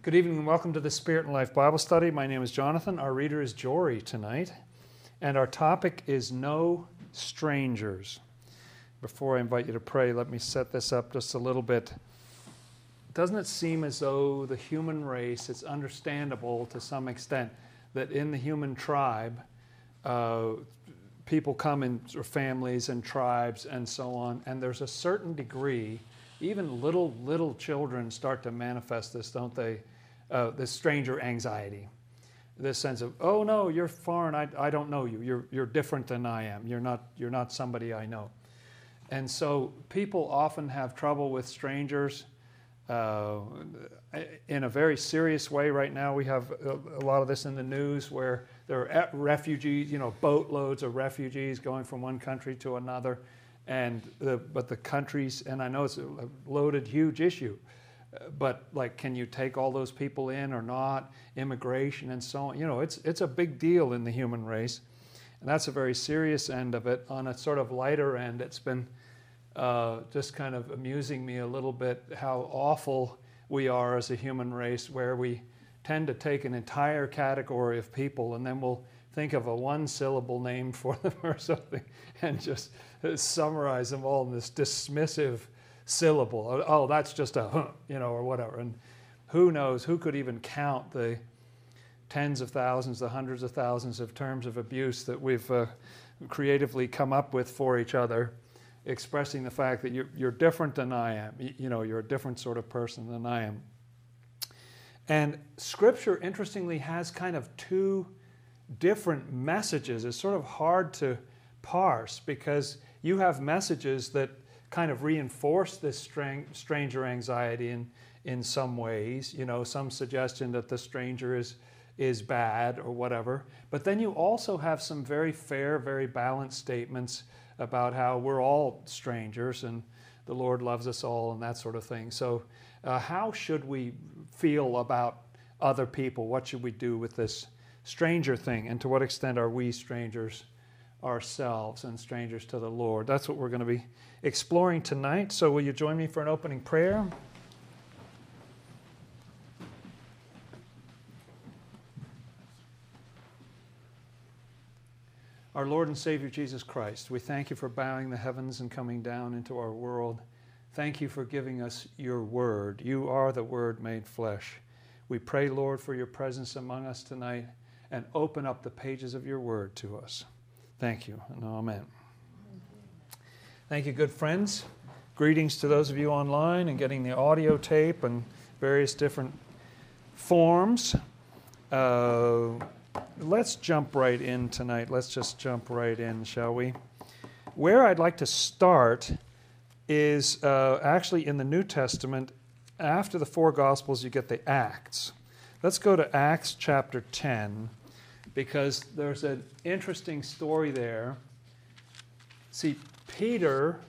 Good evening and welcome to the Spirit and Life Bible Study. My name is Jonathan. Our reader is Jory tonight, and our topic is No Strangers. Before I invite you to pray, let me set this up just a little bit. Doesn't it seem as though the human race, it's understandable to some extent that in the human tribe, uh, people come in families and tribes and so on, and there's a certain degree even little little children start to manifest this, don't they? Uh, this stranger anxiety, this sense of oh no, you're foreign. I, I don't know you. You're you're different than I am. You're not you're not somebody I know. And so people often have trouble with strangers. Uh, in a very serious way right now, we have a, lot of this in the news where there are refugees, you know, boatloads of refugees going from one country to another and the, but the countries and i know it's a loaded huge issue but like can you take all those people in or not? Immigration and so on you know it's it's a big deal in the human race and that's a very serious end of it. On a sort of lighter end it's been uh, just kind of amusing me a little bit how awful we are as a human race where we tend to take an entire category of people and then we'll think of a one syllable name for them or something and just summarize them all in this dismissive syllable. Oh, oh, that's just a huh, you know, or whatever. And who knows, who could even count the tens of thousands, the hundreds of thousands of terms of abuse that we've uh, creatively come up with for each other, expressing the fact that you're, you're different than I am. You know, you're a different sort of person than I am. And Scripture, interestingly, has kind of two different messages. It's sort of hard to parse because you have messages that kind of reinforce this stranger anxiety in, in some ways, you know, some suggestion that the stranger is, is bad or whatever. But then you also have some very fair, very balanced statements about how we're all strangers and the Lord loves us all and that sort of thing. So, uh, how should we feel about other people? What should we do with this stranger thing, and to what extent are we strangers ourselves and strangers to the Lord? That's what we're going to be exploring tonight. So, will you join me for an opening prayer? Our Lord and Savior Jesus Christ, we thank you for bowing the heavens and coming down into our world. Thank you for giving us your word. You are the word made flesh. We pray, Lord, for your presence among us tonight and open up the pages of your word to us. Thank you and amen. Thank you, good friends. Greetings to those of you online and getting the audio tape and various different forms. Uh, let's jump right in tonight. Let's just jump right in, shall we? Where I'd like to start is uh, actually in the New Testament. After the four Gospels, you get the Acts. Let's go to Acts chapter 10 because there's an interesting story there. See, Peter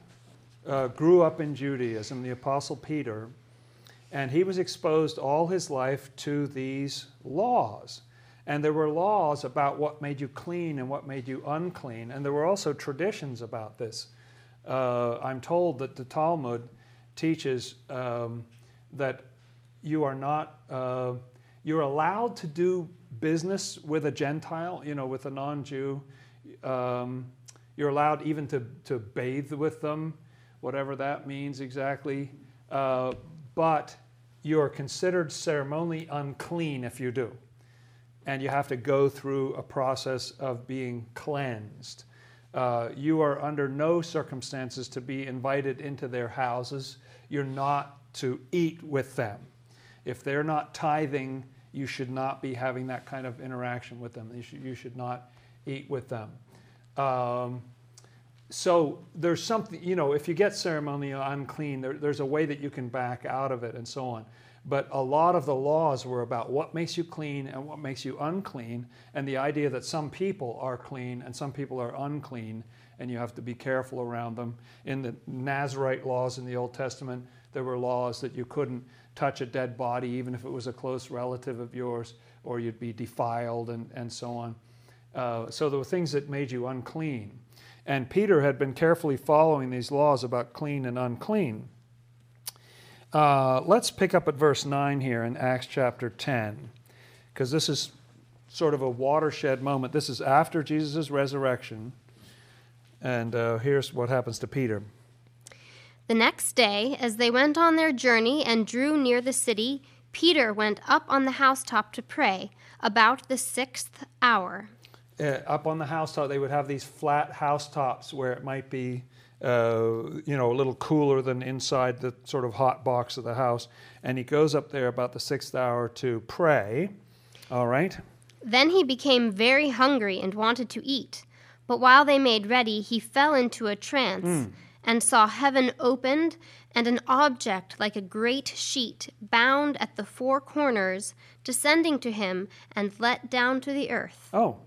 uh, grew up in Judaism, the Apostle Peter, and he was exposed all his life to these laws. And there were laws about what made you clean and what made you unclean. And there were also traditions about this. Uh, I'm told that the Talmud teaches um, that you are not, uh, you're allowed to do business with a Gentile, you know, with a non Jew. Um, you're allowed even to, to bathe with them, whatever that means exactly. Uh, but you are considered ceremonially unclean if you do. And you have to go through a process of being cleansed. Uh, you are under no circumstances to be invited into their houses. You're not to eat with them. If they're not tithing, you should not be having that kind of interaction with them. You should, you should not eat with them. Um, so there's something, you know, if you get ceremonial unclean, there, there's a way that you can back out of it and so on. But a lot of the laws were about what makes you clean and what makes you unclean, and the idea that some people are clean and some people are unclean, and you have to be careful around them. In the Nazarite laws in the Old Testament, there were laws that you couldn't touch a dead body, even if it was a close relative of yours, or you'd be defiled and, and so on. Uh, so there were things that made you unclean. And Peter had been carefully following these laws about clean and unclean. Uh, let's pick up at verse 9 here in Acts chapter 10, because this is sort of a watershed moment. This is after Jesus' resurrection. And uh, here's what happens to Peter. The next day, as they went on their journey and drew near the city, Peter went up on the housetop to pray about the sixth hour. Uh, up on the housetop, they would have these flat housetops where it might be, uh, you know, a little cooler than inside the sort of hot box of the house. And he goes up there about the sixth hour to pray. All right. Then he became very hungry and wanted to eat. But while they made ready, he fell into a trance Mm. And saw heaven opened and an object like a great sheet bound at the four corners descending to him and let down to the earth. Oh,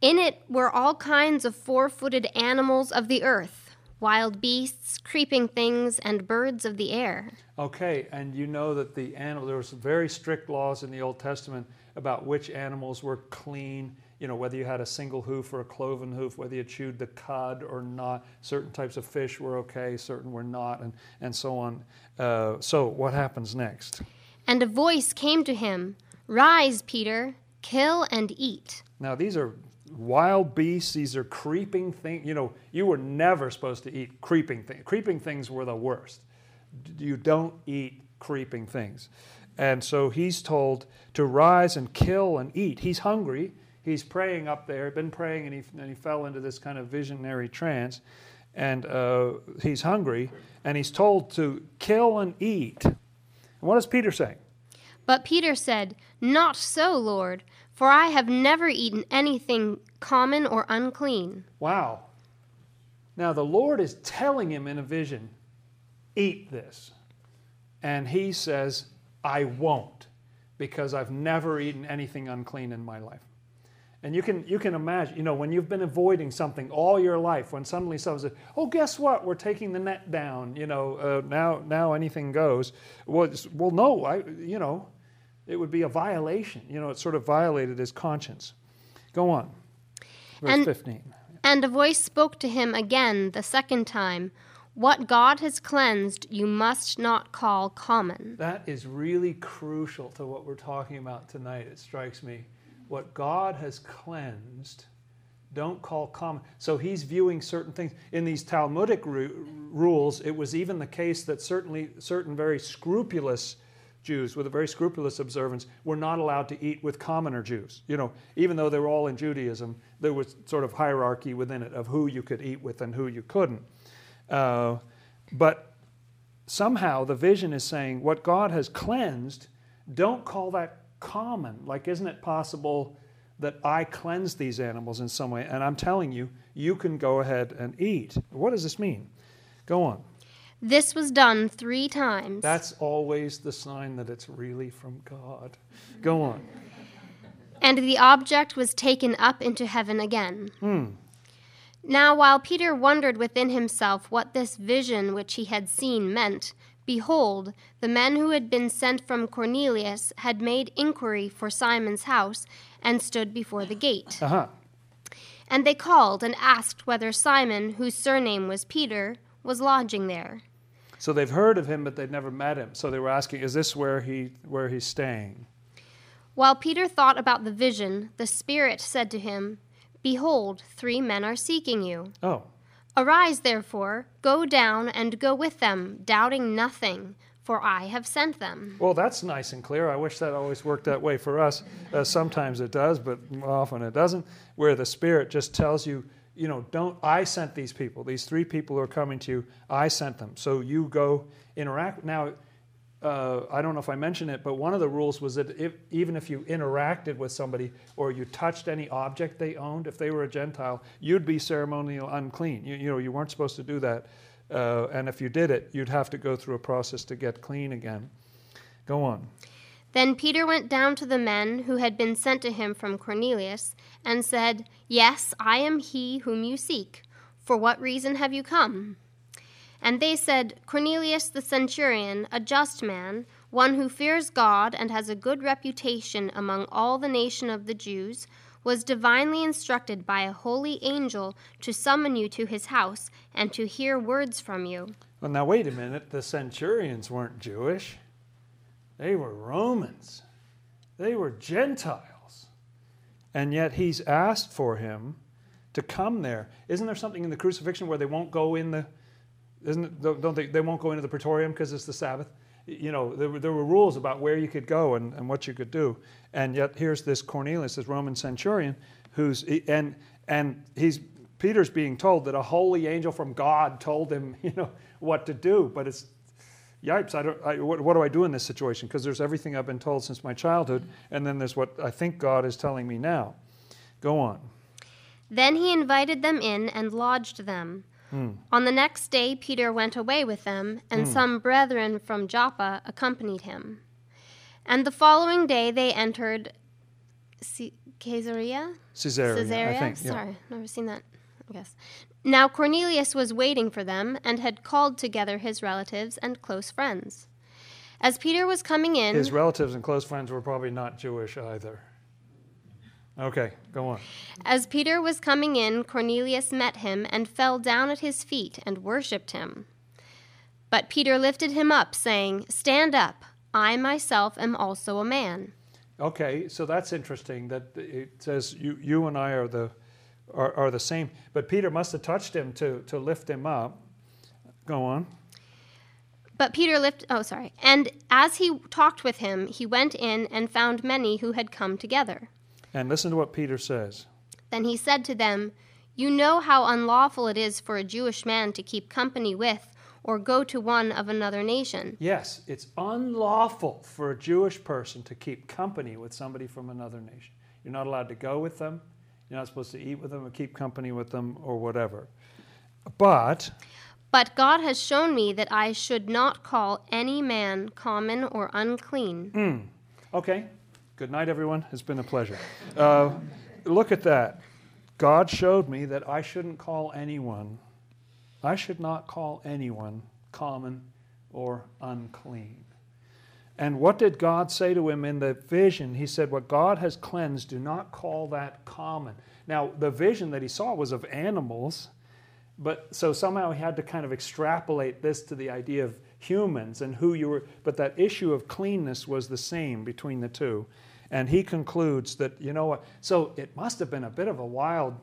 In it were all kinds of four footed animals of the earth, wild beasts, creeping things, and birds of the air. Okay, and you know that the animal there was very strict laws in the Old Testament about which animals were clean. You know whether you had a single hoof or a cloven hoof, whether you chewed the cud or not. Certain types of fish were okay, certain were not, and and so on. Uh, so what happens next? And a voice came to him Rise, Peter, kill and eat. Now these are wild beasts. These are creeping things. You know you were never supposed to eat creeping things. Creeping things were the worst. You don't eat creeping things. And so he's told to rise and kill and eat. He's hungry. He's praying up there, been praying, and he, and he fell into this kind of visionary trance. And uh, he's hungry, and he's told to kill and eat. And what does Peter say? But Peter said, Not so, Lord, for I have never eaten anything common or unclean. Wow. Now the Lord is telling him in a vision, eat this. And he says, I won't, because I've never eaten anything unclean in my life. And you can, you can imagine, you know, when you've been avoiding something all your life, when suddenly someone says, oh, guess what? We're taking the net down, you know, uh, now, now anything goes. Well, well, no, I, you know, it would be a violation. You know, it sort of violated his conscience. Go on. Verse And- 15. And a voice spoke to him again the second time What God has cleansed, you must not call common. That is really crucial to what we're talking about tonight, it strikes me. What God has cleansed, don't call common. So he's viewing certain things. In these Talmudic ru- rules, it was even the case that certainly certain very scrupulous Jews with a very scrupulous observance were not allowed to eat with commoner Jews. You know, even though they were all in Judaism, there was sort of hierarchy within it of who you could eat with and who you couldn't. Uh, but somehow the vision is saying what God has cleansed, don't call that common. Like, isn't it possible that I cleanse these animals in some way? And I'm telling you, you can go ahead and eat. What does this mean? Go on. This was done three times. That's always the sign that it's really from God. Go on. and the object was taken up into heaven again. Hmm. Now, while Peter wondered within himself what this vision which he had seen meant, behold, the men who had been sent from Cornelius had made inquiry for Simon's house and stood before the gate. Uh huh. And they called and asked whether Simon, whose surname was Peter, was lodging there. So they've heard of him, but they'd never met him. So they were asking, "Is this where he where he's staying?" While Peter thought about the vision, the Spirit said to him, Behold, three men are seeking you. Oh, Arise, therefore, go down and go with them, doubting nothing, for I have sent them. Well, that's nice and clear. I wish that always worked that way for us. Uh, sometimes it does, but often it doesn't. Where the Spirit just tells you, you know, don't, I sent these people. These three people who are coming to you, I sent them. So you go interact. Now, uh, I don't know if I mentioned it, but one of the rules was that if, even if you interacted with somebody or you touched any object they owned, if they were a Gentile, you'd be ceremonial unclean. You, you know, you weren't supposed to do that. Uh, and if you did it, you'd have to go through a process to get clean again. Go on. Then Peter went down to the men who had been sent to him from Cornelius and said, Yes, I am he whom you seek. For what reason have you come? And they said, Cornelius the centurion, a just man, one who fears God and has a good reputation among all the nation of the Jews, was divinely instructed by a holy angel to summon you to his house and to hear words from you. Well, now, wait a minute. The centurions weren't Jewish, they were Romans, they were Gentiles. And yet he's asked for him to come there. Isn't there something in the crucifixion where they won't go in the, isn't don't they, they won't go into the praetorium because it's the Sabbath? You know, there were, there were rules about where you could go and, and what you could do. And yet here's this Cornelius, this Roman centurion, who's, and, and he's, Peter's being told that a holy angel from God told him, you know, what to do. But it's, yipes, I don't, I, what, what do I do in this situation? Because there's everything I've been told since my childhood, and then there's what I think God is telling me now. Go on. Then he invited them in and lodged them. On the next day, Peter went away with them, and hmm. some brethren from Joppa accompanied him. And the following day they entered C- Caesarea? Caesarea, Caesarea? I think. yeah. Sorry, never seen that, I guess. Now Cornelius was waiting for them and had called together his relatives and close friends. As Peter was coming in, His relatives and close friends were probably not Jewish either. Okay, go on. As Peter was coming in, Cornelius met him and fell down at his feet and worshipped him. But Peter lifted him up, saying, Stand up, I myself am also a man. Okay, so that's interesting that it says you, you and I are the, are, are the same. But Peter must have touched him to, to lift him up. Go on. But Peter lifted, oh, sorry. And as he talked with him, he went in and found many who had come together. And listen to what Peter says. Then he said to them, You know how unlawful it is for a Jewish man to keep company with or go to one of another nation. Yes, it's unlawful for a Jewish person to keep company with somebody from another nation. You're not allowed to go with them. You're not supposed to eat with them or keep company with them or whatever. But But God has shown me that I should not call any man common or unclean. Hmm. Okay. Good night, everyone. It's been a pleasure. Uh, look at that. God showed me that I shouldn't call anyone, I should not call anyone common or unclean. And what did God say to him in the vision? He said, What God has cleansed, do not call that common. Now, the vision that he saw was of animals, but so somehow he had to kind of extrapolate this to the idea of humans and who you were. But that issue of cleanness was the same between the two. And he concludes that, you know what? So it must have been a bit of a wild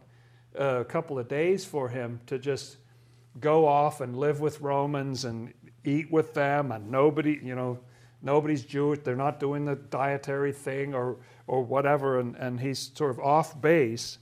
uh, couple of days for him to just go off and live with Romans and eat with them, and nobody, you know, nobody's Jewish. They're not doing the dietary thing or or whatever, and, and he's sort of off base.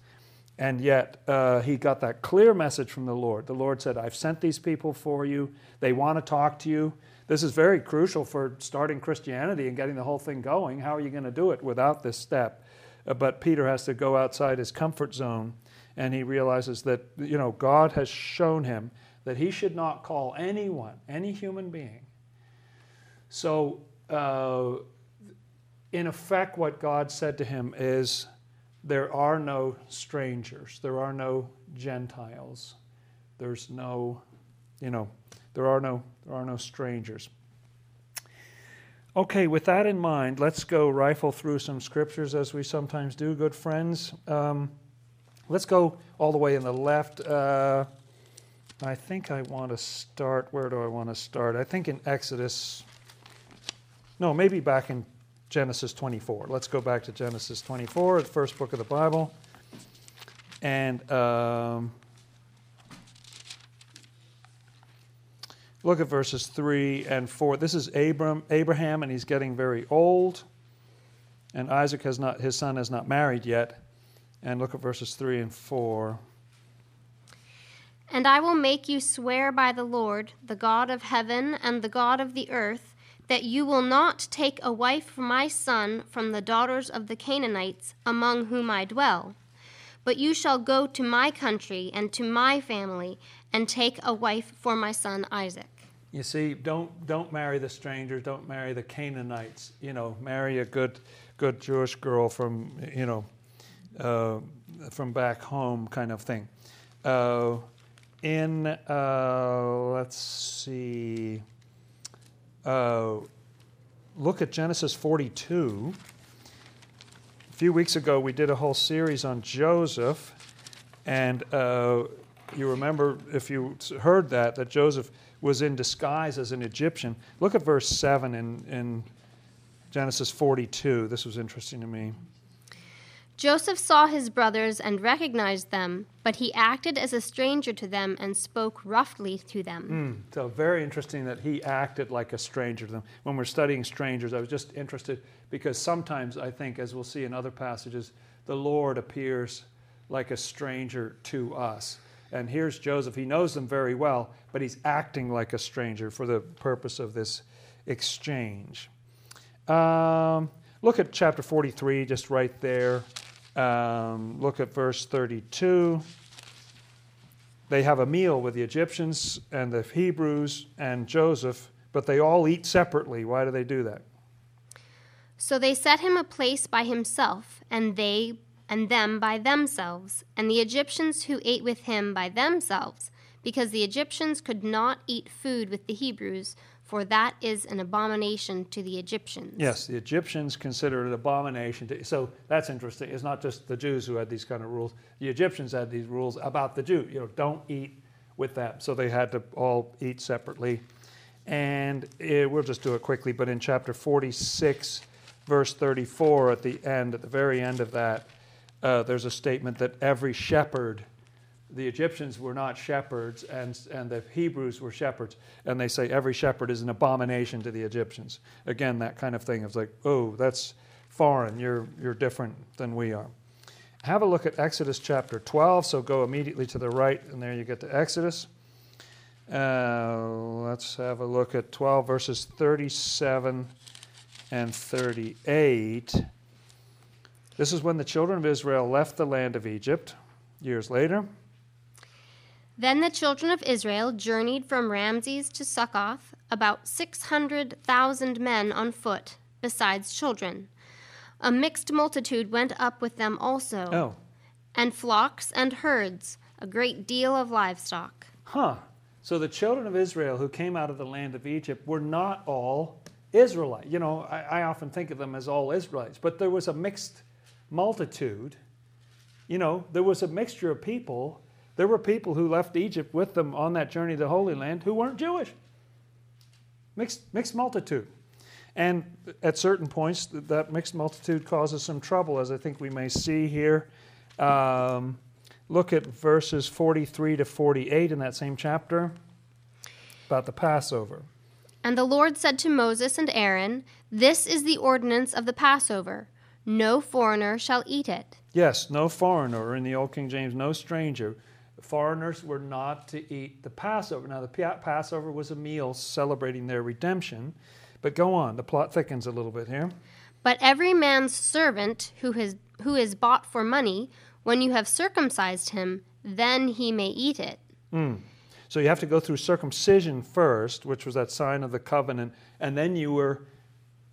And yet uh, he got that clear message from the Lord. The Lord said, I've sent these people for you. They want to talk to you. This is very crucial for starting Christianity and getting the whole thing going. How are you going to do it without this step? Uh, but Peter has to go outside his comfort zone and he realizes that, you know, God has shown him that he should not call anyone, any human being. So, uh, in effect, what God said to him is, there are no strangers. There are no Gentiles. There's no, you know, there are no there are no strangers. Okay, with that in mind, let's go rifle through some scriptures as we sometimes do, good friends. Um, let's go all the way in the left. Uh, I think I want to start. Where do I want to start? I think in Exodus. No, maybe back in Genesis 24. Let's go back to Genesis 24, the first book of the Bible. And um, look at verses 3 and 4. This is Abram, Abraham, and he's getting very old. And Isaac has not, his son has not married yet. And look at verses 3 and 4. And I will make you swear by the Lord, the God of heaven and the God of the earth, that you will not take a wife for my son from the daughters of the Canaanites among whom I dwell. But you shall go to my country and to my family and take a wife for my son Isaac. You see, don't don't marry the strangers. Don't marry the Canaanites. You know, marry a good good Jewish girl from you know uh, from back home, kind of thing. Uh, in uh, let's see, uh, look at Genesis forty-two. A few weeks ago, we did a whole series on Joseph, and uh, you remember, if you heard that, that Joseph was in disguise as an Egyptian. Look at verse 7 in, in Genesis 42. This was interesting to me. Joseph saw his brothers and recognized them, but he acted as a stranger to them and spoke roughly to them. Mm, so, very interesting that he acted like a stranger to them. When we're studying strangers, I was just interested because sometimes I think, as we'll see in other passages, the Lord appears like a stranger to us. And here's Joseph. He knows them very well, but he's acting like a stranger for the purpose of this exchange. Um, look at chapter 43, just right there. Um, look at verse 32. They have a meal with the Egyptians and the Hebrews and Joseph, but they all eat separately. Why do they do that? So they set him a place by himself, and they and them by themselves, and the Egyptians who ate with him by themselves, because the Egyptians could not eat food with the Hebrews, for that is an abomination to the Egyptians. Yes, the Egyptians considered it an abomination. To, so that's interesting. It's not just the Jews who had these kind of rules. The Egyptians had these rules about the Jew. You know, don't eat with them. So they had to all eat separately. And it, we'll just do it quickly. But in chapter 46, verse 34, at the end, at the very end of that, uh, there's a statement that every shepherd, the Egyptians were not shepherds, and, and the Hebrews were shepherds. And they say every shepherd is an abomination to the Egyptians. Again, that kind of thing. It's like, oh, that's foreign. You're, you're different than we are. Have a look at Exodus chapter 12. So go immediately to the right, and there you get to Exodus. Uh, let's have a look at 12 verses 37 and 38. This is when the children of Israel left the land of Egypt years later. Then the children of Israel journeyed from Ramses to Succoth, about 600,000 men on foot, besides children. A mixed multitude went up with them also, Oh, and flocks and herds, a great deal of livestock. huh. So the children of Israel who came out of the land of Egypt were not all Israelite. You know, I, I often think of them as all Israelites, but there was a mixed multitude. You know, there was a mixture of people. There were people who left Egypt with them on that journey to the Holy Land who weren't Jewish. Mixed, mixed multitude. And at certain points, th- that mixed multitude causes some trouble, as I think we may see here. Um, look at verses 43 to 48 in that same chapter about the Passover. And the Lord said to Moses and Aaron, This is the ordinance of the Passover. No foreigner shall eat it. Yes, no foreigner, or in the Old King James, no stranger. Foreigners were not to eat the Passover. Now, the Passover was a meal celebrating their redemption. But go on, the plot thickens a little bit here. But every man's servant who has who is bought for money, when you have circumcised him, then he may eat it. Mm. So you have to go through circumcision first, which was that sign of the covenant, and then you were,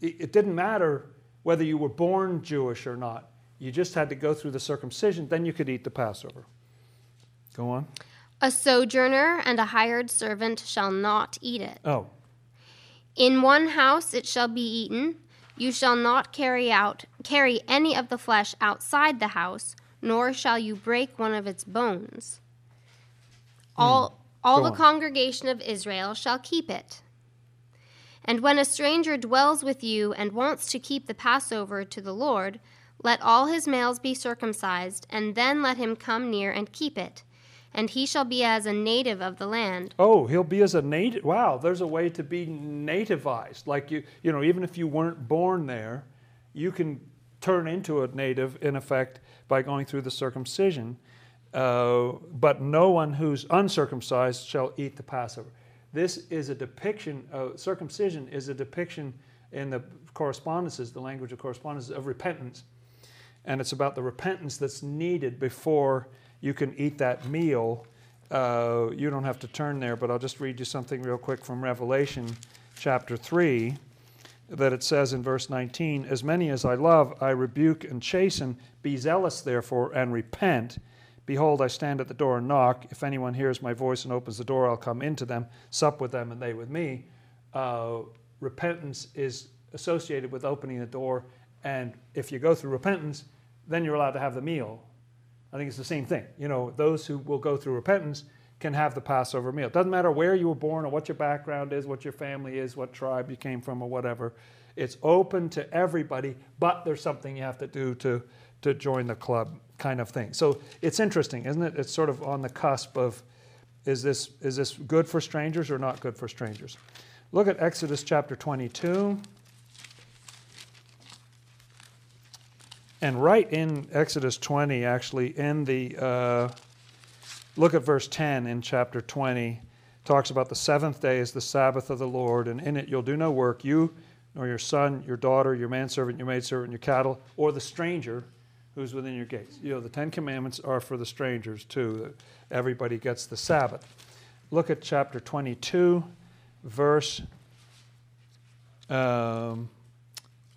it it didn't matter whether you were born Jewish or not. You just had to go through the circumcision, then you could eat the Passover. Go on. A sojourner and a hired servant shall not eat it. Oh, In one house it shall be eaten. You shall not carry out carry any of the flesh outside the house, nor shall you break one of its bones. Hmm. All all Go the on. congregation of Israel shall keep it. And when a stranger dwells with you and wants to keep the Passover to the Lord, let all his males be circumcised, and then let him come near and keep it. And he shall be as a native of the land. Oh, he'll be as a native. Wow, there's a way to be nativized. Like you, you know, even if you weren't born there, you can turn into a native in effect by going through the circumcision. Uh, but no one who's uncircumcised shall eat the Passover. This is a depiction. of circumcision is a depiction in the correspondences, the language of correspondences of repentance, and it's about the repentance that's needed before you can eat that meal. Uh, you don't have to turn there, but I'll just read you something real quick from Revelation chapter 3 that it says in verse 19 As many as I love, I rebuke and chasten. Be zealous, therefore, and repent. Behold, I stand at the door and knock. If anyone hears my voice and opens the door, I'll come into them, sup with them, and they with me. Uh, repentance is associated with opening the door And if you go through repentance, then you're allowed to have the meal. I think it's the same thing. You know, those who will go through repentance can have the Passover meal. It doesn't matter where you were born or what your background is, what your family is, what tribe you came from, or whatever. It's open to everybody, but there's something you have to do to, to join the club, kind of thing. So it's interesting, isn't it? It's sort of on the cusp of is this, is this good for strangers or not good for strangers? Look at Exodus chapter 22. And right in Exodus 20, actually, in the, uh, look at verse 10 in chapter 20, talks about the seventh day is the Sabbath of the Lord, and in it you'll do no work, you nor your son, your daughter, your manservant, your maidservant, your cattle, or the stranger who's within your gates. You know, the Ten Commandments are for the strangers too. Everybody gets the Sabbath. Look at chapter 22, verse. Um,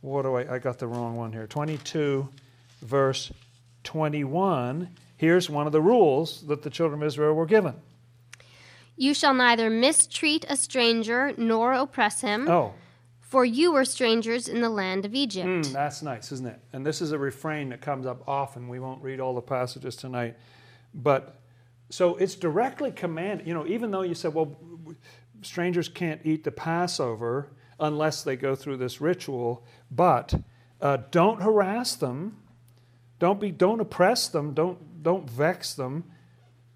what do I? I got the wrong one here. 22, verse 21. Here's one of the rules that the children of Israel were given. You shall neither mistreat a stranger nor oppress him. Oh, For you were strangers in the land of Egypt. Mm, that's nice, isn't it? And this is a refrain that comes up often. We won't read all the passages tonight. But so it's directly commanded. You know, even though you said, well, strangers can't eat the Passover unless they go through this ritual, but uh, don't harass them. Don't be don't oppress them, don't don't vex them.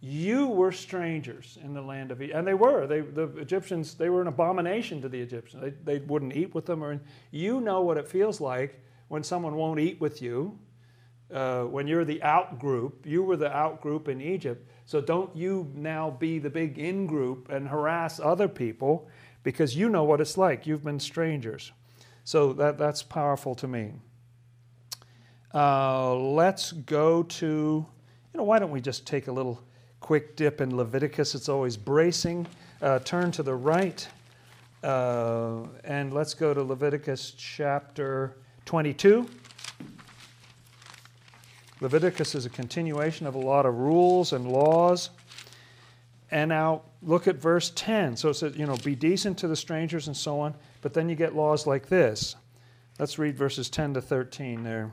You were strangers in the land of Egypt. And they were. They, the Egyptians, they were an abomination to the Egyptians. They, they wouldn't eat with them. Or, you know what it feels like when someone won't eat with you. Uh, when you're the out group, you were the out group in Egypt. So don't you now be the big in group and harass other people because you know what it's like. You've been strangers. So that, that's powerful to me. Uh, let's go to, you know, why don't we just take a little quick dip in Leviticus? It's always bracing. Uh, turn to the right, uh, and let's go to Leviticus chapter 22. Leviticus is a continuation of a lot of rules and laws. And now look at verse 10. So it says, you know, be decent to the strangers and so on. But then you get laws like this. Let's read verses 10 to 13 there.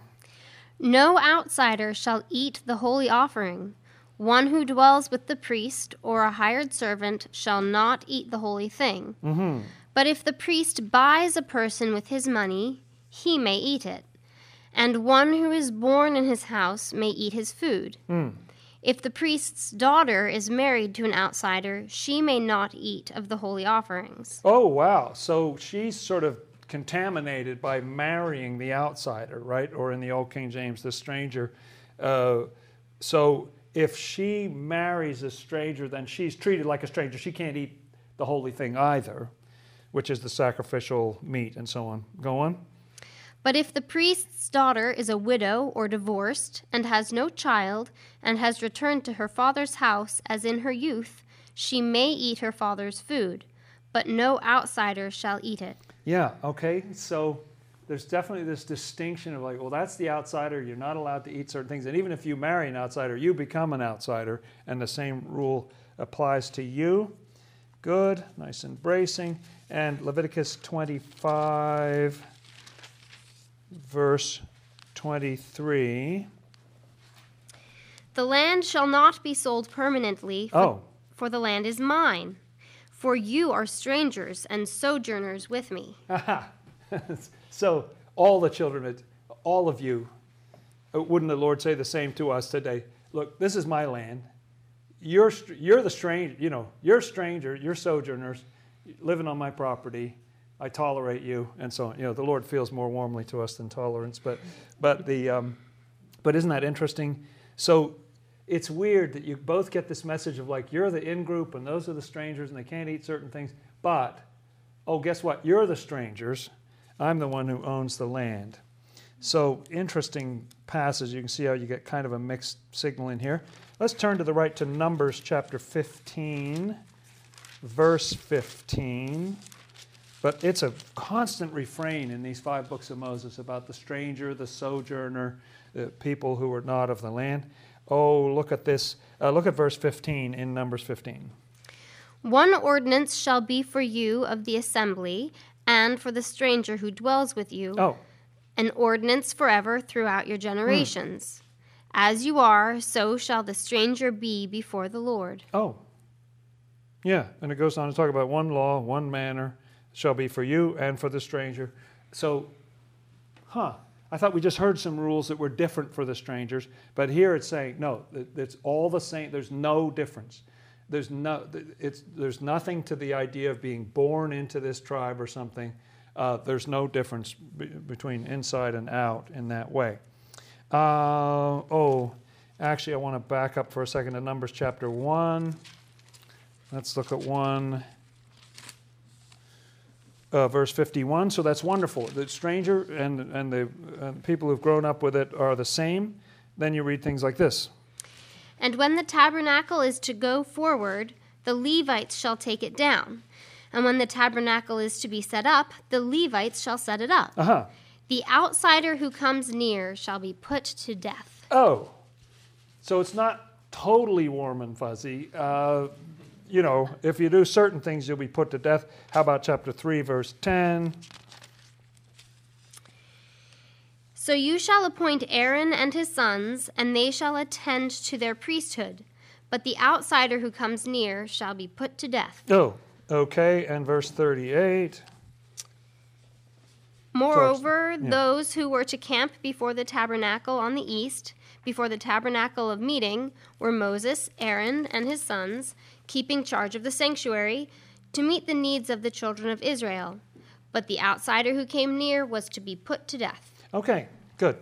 No outsider shall eat the holy offering. One who dwells with the priest or a hired servant shall not eat the holy thing. Mm-hmm. But if the priest buys a person with his money, he may eat it. And one who is born in his house may eat his food. Mm. If the priest's daughter is married to an outsider, she may not eat of the holy offerings. Oh, wow. So she's sort of contaminated by marrying the outsider, right? Or in the Old King James, the stranger. Uh, so if she marries a stranger, then she's treated like a stranger. She can't eat the holy thing either, which is the sacrificial meat and so on. Go on. But if the priest's daughter is a widow or divorced, and has no child, and has returned to her father's house as in her youth, she may eat her father's food, but no outsider shall eat it. Yeah, okay. So there's definitely this distinction of like, well, that's the outsider. You're not allowed to eat certain things. And even if you marry an outsider, you become an outsider, and the same rule applies to you. Good, nice and bracing. And Leviticus 25, verse 23. The land shall not be sold permanently, for, Oh, for the land is mine. For you are strangers and sojourners with me. Aha. so all the children, of- all of you, uh, wouldn't the Lord say the same to us today? Look, this is my land. You're, you're the stranger, you know, you're a stranger, you're sojourners living on my property. I tolerate you, and so on. You know, the Lord feels more warmly to us than tolerance, but, but the, um, but isn't that interesting? So it's weird that you both get this message of like you're the in group and those are the strangers and they can't eat certain things, but oh, guess what? You're the strangers. I'm the one who owns the land. So, interesting passage. You can see how you get kind of a mixed signal in here. Let's turn to the right to Numbers chapter 15, verse 15. But it's a constant refrain in these five books of Moses about the stranger, the sojourner, the people who are not of the land. Oh, look at this. Uh, look at verse 15 in Numbers 15. One ordinance shall be for you of the assembly, and for the stranger who dwells with you. Oh, an ordinance forever throughout your generations. As you are, so shall the stranger be before the Lord. Oh. Yeah, and it goes on to talk about one law, one manner shall be for you and for the stranger. So, huh. I thought we just heard some rules that were different for the strangers, but here it's saying no, it's all the same. There's no difference. There's no, it's there's nothing to the idea of being born into this tribe or something. Uh, there's no difference be- between inside and out in that way. Uh, oh, actually, I want to back up for a second to Numbers chapter one. Let's look at one uh, verse 51. So that's wonderful. The stranger and, and the uh, people who've grown up with it are the same. Then you read things like this. And when the tabernacle is to go forward, the Levites shall take it down. And when the tabernacle is to be set up, the Levites shall set it up. Uh huh. The outsider who comes near shall be put to death. Oh, so it's not totally warm and fuzzy. Uh, you know, if you do certain things, you'll be put to death. How about chapter 3, verse 10? So you shall appoint Aaron and his sons, and they shall attend to their priesthood. But the outsider who comes near shall be put to death. Oh, okay. And verse 38. Moreover, yeah. those who were to camp before the tabernacle on the east, before the tabernacle of meeting, were Moses, Aaron, and his sons, keeping charge of the sanctuary, to meet the needs of the children of Israel. But the outsider who came near was to be put to death. Okay, good.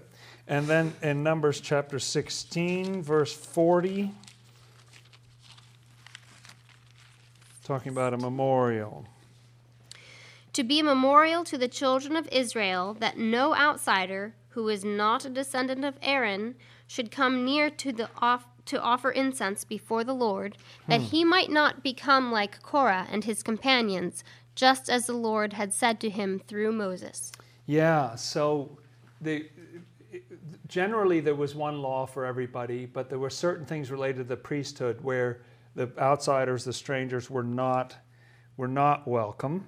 And then in Numbers chapter 16, verse 40, talking about a memorial. To be a memorial to the children of Israel that no outsider, who is not a descendant of Aaron, should come near to the off to offer incense before the Lord, that he might not become like Korah and his companions, just as the Lord had said to him through Moses. Yeah, so the, generally there was one law for everybody, but there were certain things related to the priesthood where the outsiders, the strangers, were not, were not welcome.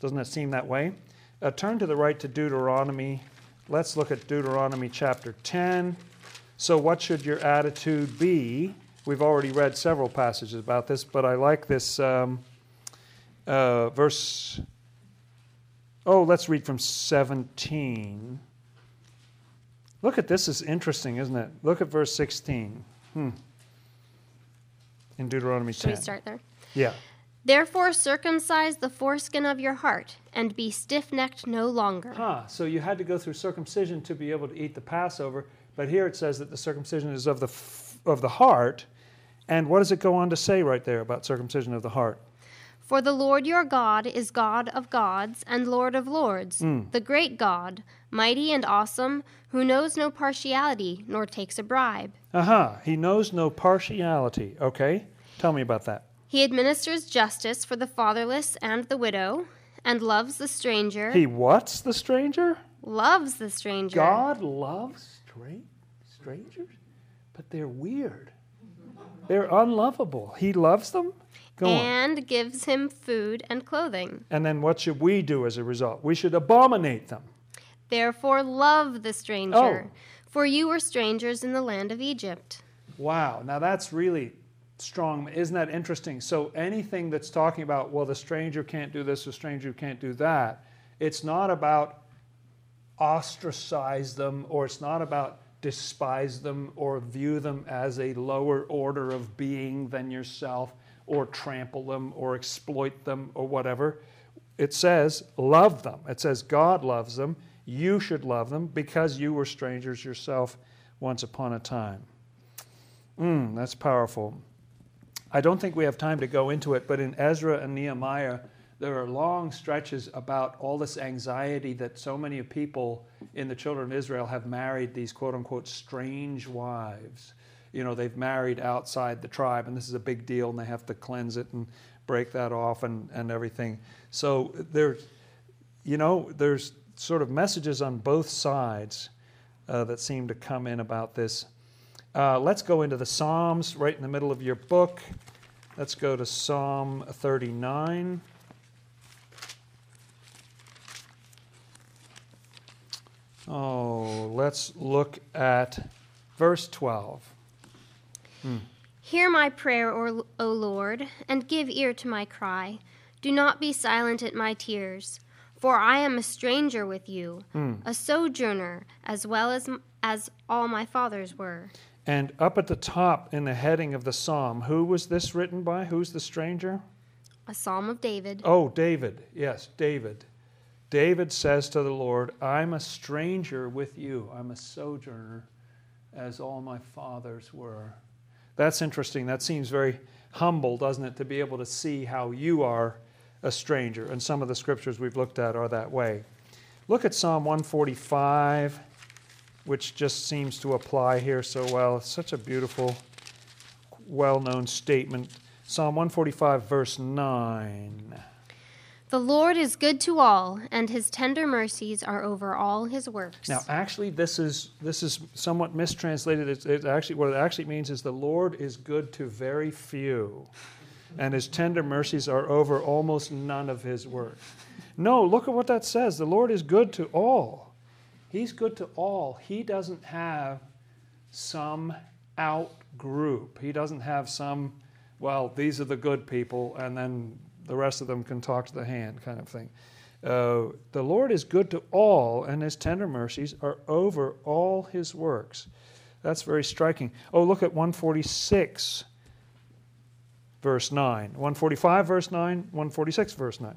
Doesn't it seem that way? Uh, turn to the right to Deuteronomy. Let's look at Deuteronomy chapter 10. So, what should your attitude be? We've already read several passages about this, but I like this um, uh, verse. Oh, let's read from 17. Look at this, is interesting, isn't it? Look at verse 16. Hmm. In Deuteronomy Should 10. we start there? Yeah. Therefore circumcise the foreskin of your heart, and be stiff necked no longer. Huh. So you had to go through circumcision to be able to eat the Passover, but here it says that the circumcision is of the f- of the heart. And what does it go on to say right there about circumcision of the heart? For the Lord your God is God of gods and Lord of lords, hmm. the great God, mighty and awesome, who knows no partiality nor takes a bribe. Aha. He knows no partiality. Okay. Tell me about that. He administers justice for the fatherless and the widow, and loves the stranger. He what's the stranger? loves the stranger. God loves stra- strangers, but they're weird. They're unlovable. He loves them. Go on. and gives him food and clothing. And then what should we do as a result? We should abominate them. Therefore, love the stranger, Oh. for you were strangers in the land of Egypt. Wow. Now that's really strong. Isn't that interesting? So anything that's talking about, well, the stranger can't do this, the stranger can't do that, it's not about ostracize them or it's not about despise them or view them as a lower order of being than yourself or trample them or exploit them or whatever. It says, love them. It says, God loves them. You should love them because you were strangers yourself once upon a time. Mm, that's powerful. I don't think we have time to go into it, but in Ezra and Nehemiah, there are long stretches about all this anxiety that so many people in the children of Israel have married these quote unquote strange wives. You know, they've married outside the tribe, and this is a big deal, and they have to cleanse it and break that off and, and everything. So there's, you know, there's sort of messages on both sides uh, that seem to come in about this. Uh, let's go into the Psalms right in the middle of your book. Let's go to Psalm 39. Oh, let's look at verse 12. Hmm. Hear my prayer, O Lord, and give ear to my cry. Do not be silent at my tears, for I am a stranger with you, hmm. a sojourner, as well as, as all my fathers were. And up at the top in the heading of the psalm, who was this written by? Who's the stranger? A psalm of David. Oh, David. Yes, David. David says to the Lord, I'm a stranger with you. I'm a sojourner, as all my fathers were. That's interesting. That seems very humble, doesn't it, to be able to see how you are a stranger. And some of the scriptures we've looked at are that way. Look at Psalm 145 which just seems to apply here so well. It's such a beautiful, well known statement. Psalm 145, verse 9. The Lord is good to all, and his tender mercies are over all his works. Now, actually, this is this is somewhat mistranslated. It's, it actually what it actually means is the Lord is good to very few, and his tender mercies are over almost none of his works. No, look at what that says. The Lord is good to all. He's good to all. He doesn't have some out group. He doesn't have some, well, these are the good people, and then the rest of them can talk to the hand kind of thing. Uh, the Lord is good to all, and his tender mercies are over all his works. That's very striking. Oh, look at 146, verse 9. 145, verse 9. 146, verse 9.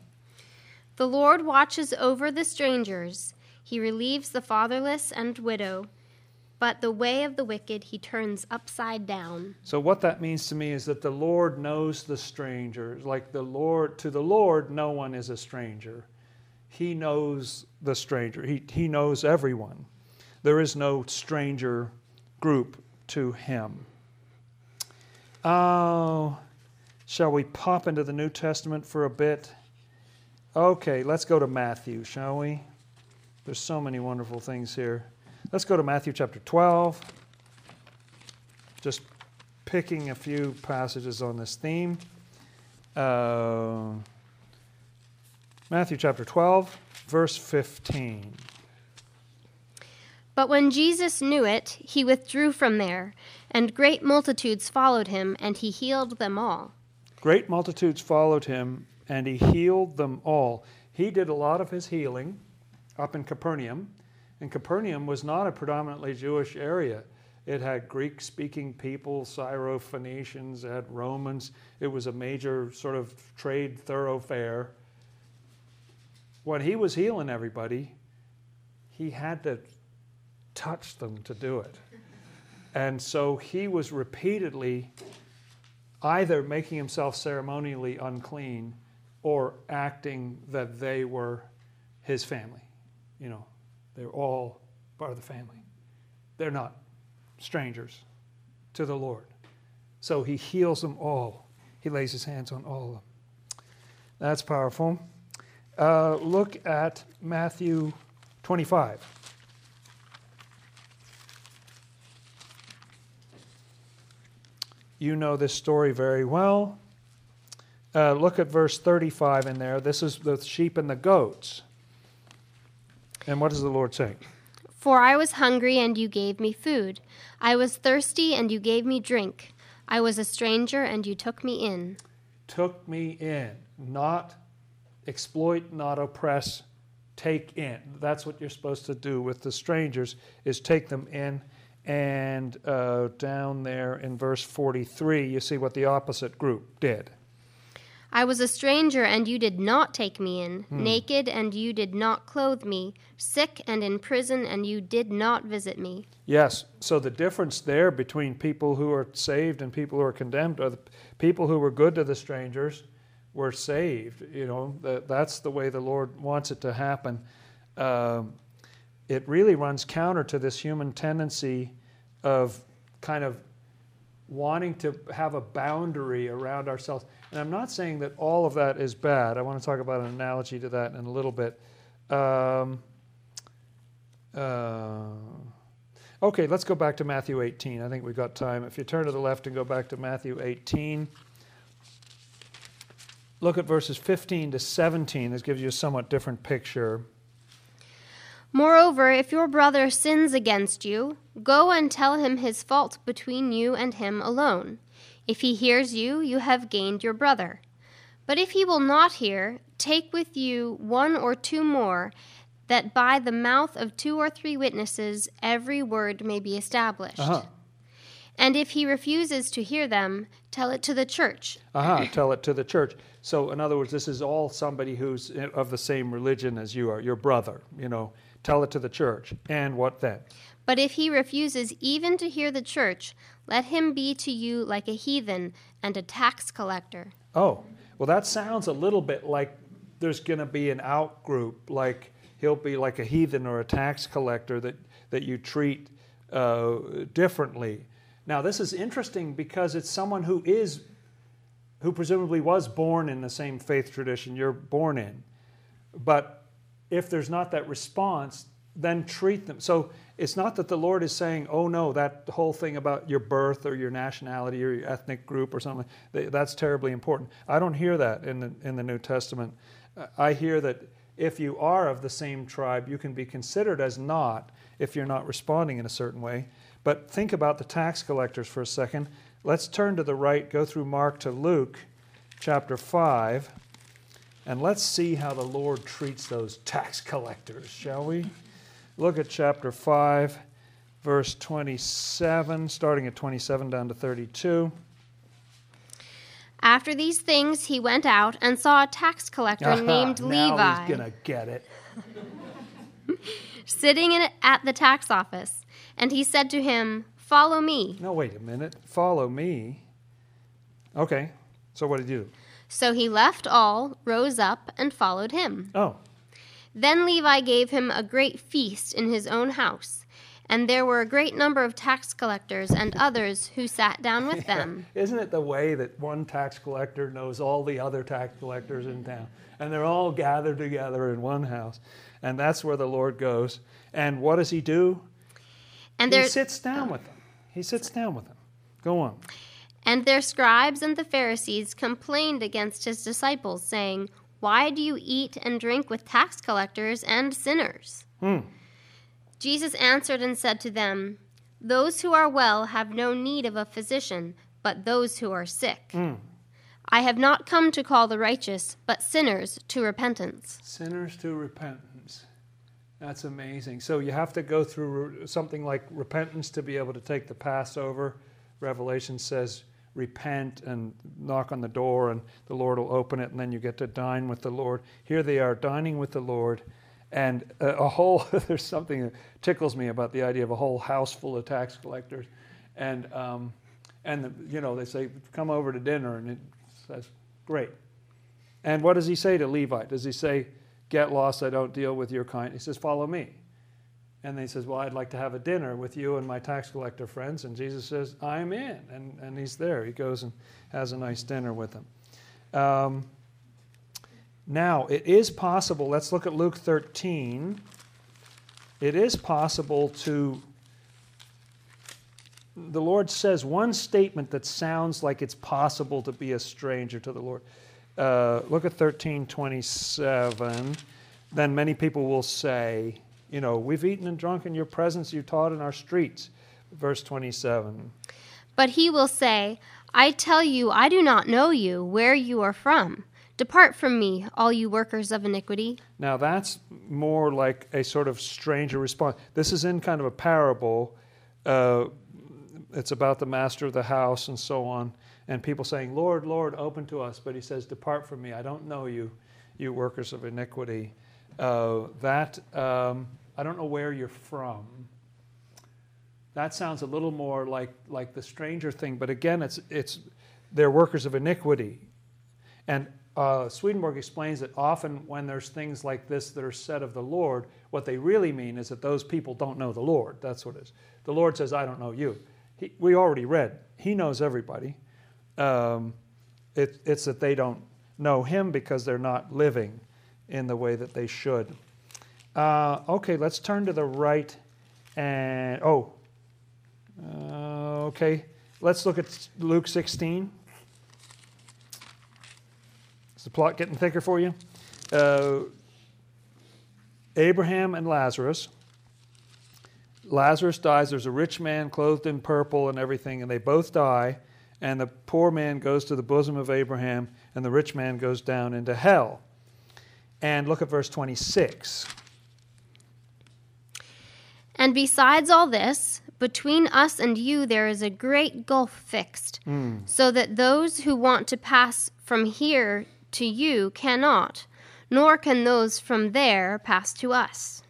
The Lord watches over the strangers he relieves the fatherless and widow, but the way of the wicked he turns upside down. So what that means to me is that the Lord knows the stranger. Like the Lord to the Lord no one is a stranger. He knows the stranger. He he knows everyone. There is no stranger group to him. Oh, shall we pop into the New Testament for a bit? Okay, let's go to Matthew, shall we? There's so many wonderful things here. Let's go to Matthew chapter 12. Just picking a few passages on this theme. Uh, Matthew chapter 12, verse 15. But when Jesus knew it, he withdrew from there, and great multitudes followed him, and he healed them all. Great multitudes followed him, and he healed them all. He did a lot of his healing up in Capernaum. And Capernaum was not a predominantly Jewish area. It had Greek speaking people, Syro-Phoenicians, it had Romans. It was a major sort of trade thoroughfare. When he was healing everybody, he had to touch them to do it. And so he was repeatedly either making himself ceremonially unclean or acting that they were his family you know, they're all part of the family. They're not strangers to the Lord. So he heals them all. He lays his hands on all of them. That's powerful. Uh, look at Matthew 25. You know this story very well. Uh, look at verse 35 in there. This is the sheep and the goats. And what does the Lord say? For I was hungry, and you gave me food. I was thirsty, and you gave me drink. I was a stranger, and you took me in. Took me in. Not exploit, not oppress, take in. That's what you're supposed to do with the strangers, is take them in. And uh, down there in verse 43, you see what the opposite group did. I was a stranger, and you did not take me in, hmm. naked, and you did not clothe me, sick and in prison, and you did not visit me. Yes, so the difference there between people who are saved and people who are condemned are the people who were good to the strangers were saved. You know, that, that's the way the Lord wants it to happen. Um, it really runs counter to this human tendency of kind of wanting to have a boundary around ourselves. And I'm not saying that all of that is bad. I want to talk about an analogy to that in a little bit. Um, uh, okay, let's go back to Matthew 18. I think we've got time. If you turn to the left and go back to Matthew 18, look at verses 15 to 17. This gives you a somewhat different picture. Moreover, if your brother sins against you, go and tell him his fault between you and him alone. If he hears you, you have gained your brother. But if he will not hear, take with you one or two more, that by the mouth of two or three witnesses every word may be established. Uh huh. And if he refuses to hear them, tell it to the church. Uh huh. Tell it to the church. So, in other words, this is all somebody who's of the same religion as you are, your brother. You know, tell it to the church. And what then? But if he refuses even to hear the church, let him be to you like a heathen and a tax collector. Oh, well, that sounds a little bit like there's going to be an out group, like he'll be like a heathen or a tax collector that, that you treat uh, differently. Now, this is interesting because it's someone who is, who presumably was born in the same faith tradition you're born in. But if there's not that response, then treat them. So it's not that the Lord is saying, oh no, that whole thing about your birth or your nationality or your ethnic group or something, that's terribly important. I don't hear that in the, in the New Testament. I hear that if you are of the same tribe, you can be considered as not if you're not responding in a certain way. But think about the tax collectors for a second. Let's turn to the right, go through Mark to Luke chapter 5, and let's see how the Lord treats those tax collectors, shall we? Look at chapter 5, verse 27, starting at 27 down to 32. After these things, he went out and saw a tax collector named now Levi he's going to get it. sitting in, at the tax office. And he said to him, Follow me. No, wait a minute. Follow me. Okay. So what did you do? So he left all, rose up, and followed him. Oh. Then Levi gave him a great feast in his own house, and there were a great number of tax collectors and others who sat down with them. Isn't it the way that one tax collector knows all the other tax collectors in town? And they're all gathered together in one house. And that's where the Lord goes. And what does he do? And he sits down with them. He sits down with them. Go on. and their scribes and the Pharisees complained against his disciples, saying, Why do you eat and drink with tax collectors and sinners? Hmm. Jesus answered and said to them, Those who are well have no need of a physician, but those who are sick. Hmm. I have not come to call the righteous, but sinners to repentance. Sinners to repentance. That's amazing. So you have to go through something like repentance to be able to take the Passover. Revelation says, repent and knock on the door, and the Lord will open it, and then you get to dine with the Lord. Here they are dining with the Lord, and a, whole, there's something that tickles me about the idea of a whole house full of tax collectors. And, um, and the, you know, they say, come over to dinner, and it says, great. And what does he say to Levi? Does he say, Get lost, I don't deal with your kind? He says, Follow me. And he says, Well, I'd like to have a dinner with you and my tax collector friends. And Jesus says, I'm in. And, and he's there. He goes and has a nice dinner with them. Um, now, it is possible, let's look at Luke 13. It is possible to. The Lord says one statement that sounds like it's possible to be a stranger to the Lord. Uh, look at 1327. Then many people will say, you know, we've eaten and drunk in your presence, you taught in our streets. Verse 27. But he will say, I tell you, I do not know you, where you are from. Depart from me, all you workers of iniquity. Now that's more like a sort of stranger response. This is in kind of a parable. Uh, it's about the master of the house and so on. And people saying, Lord, Lord, open to us. But he says, Depart from me. I don't know you, you workers of iniquity. Uh, that, um, I don't know where you're from. That sounds a little more like, like the stranger thing. But again, it's, it's, they're workers of iniquity. And uh, Swedenborg explains that often when there's things like this that are said of the Lord, what they really mean is that those people don't know the Lord. That's what it is. The Lord says, I don't know you. He, we already read, He knows everybody. Um, it, it's that they don't know Him because they're not living in the way that they should. Uh, okay, let's turn to the right and, oh, uh, okay, let's look at Luke 16. Is the plot getting thicker for you? Uh, Abraham and Lazarus. Lazarus dies. There's a rich man clothed in purple and everything, and they both die. And the poor man goes to the bosom of Abraham, and the rich man goes down into hell. And look at verse 26. And besides all this, between us and you there is a great gulf fixed, hmm. so that those who want to pass from here to you cannot, nor can those from there pass to us.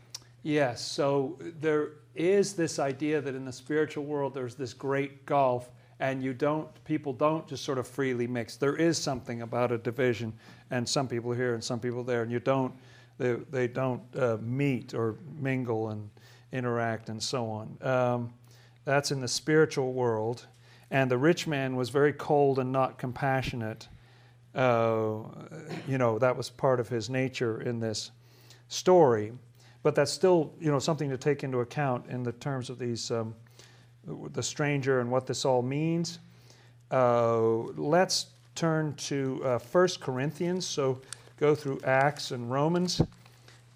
Yes, so there is this idea that in the spiritual world there's this great gulf, and you don't, people don't just sort of freely mix. There is something about a division, and some people here and some people there, and you don't, they, they don't uh, meet or mingle and interact and so on. Um, that's in the spiritual world, and the rich man was very cold and not compassionate. Uh, you know, that was part of his nature in this story but that's still you know something to take into account in the terms of these um, the stranger and what this all means uh, let's turn to uh, 1 corinthians. So go through acts and romans.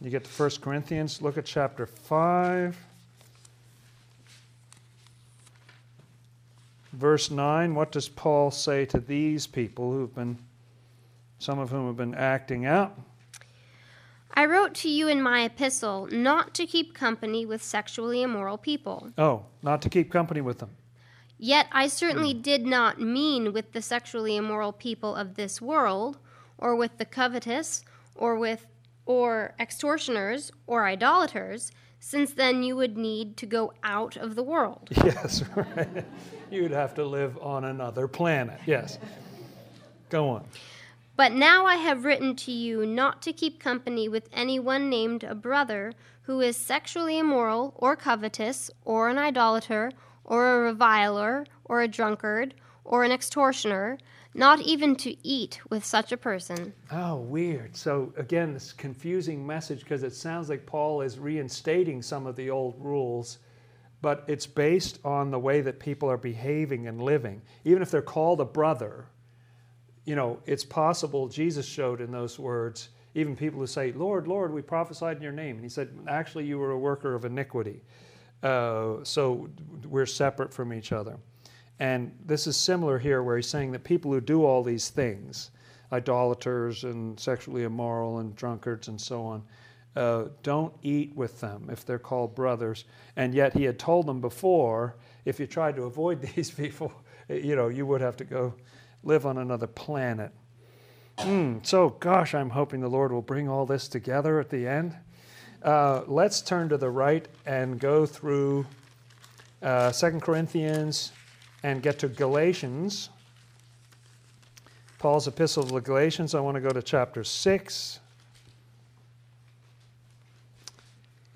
You get to 1 corinthians. Look at chapter 5 verse 9 what does paul say to these people who've been some of whom have been acting out? I wrote to you in my epistle not to keep company with sexually immoral people. oh not to keep company with them Yet I certainly hmm. did not mean with the sexually immoral people of this world, or with the covetous, or with or extortioners, or idolaters, since then you would need to go out of the world. Yes, right. You'd have to live on another planet. Yes. Go on. But now I have written to you not to keep company with anyone named a brother who is sexually immoral, or covetous, or an idolater, or a reviler, or a drunkard, or an extortioner, not even to eat with such a person. Oh, weird. So, again, this confusing message because it sounds like Paul is reinstating some of the old rules, but it's based on the way that people are behaving and living. Even if they're called a brother, you know, it's possible, Jesus showed in those words, even people who say, Lord, Lord, we prophesied in your name. And he said, actually, you were a worker of iniquity. Uh, so we're separate from each other. And this is similar here, where he's saying that people who do all these things, idolaters and sexually immoral and drunkards and so on, uh, don't eat with them if they're called brothers. And yet he had told them before, if you tried to avoid these people, you know, you would have to go live on another planet. Mm, so, gosh, I'm hoping the Lord will bring all this together at the end. Uh, let's turn to the right and go through uh, 2 Corinthians and get to Galatians. Paul's epistle to the Galatians. I want to go to chapter 6.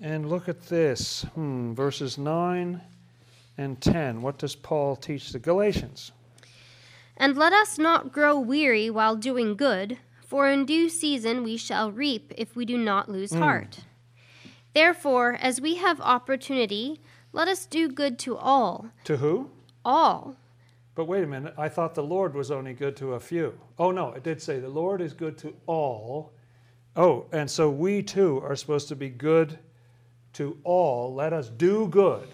And look at this hmm, verses 9 and 10. What does Paul teach the Galatians? And let us not grow weary while doing good, for in due season we shall reap if we do not lose heart. Therefore, as we have opportunity, let us do good to all. To who? All. But wait a minute, I thought the Lord was only good to a few. Oh, no, it did say the Lord is good to all. Oh, and so we too are supposed to be good to all. Let us do good.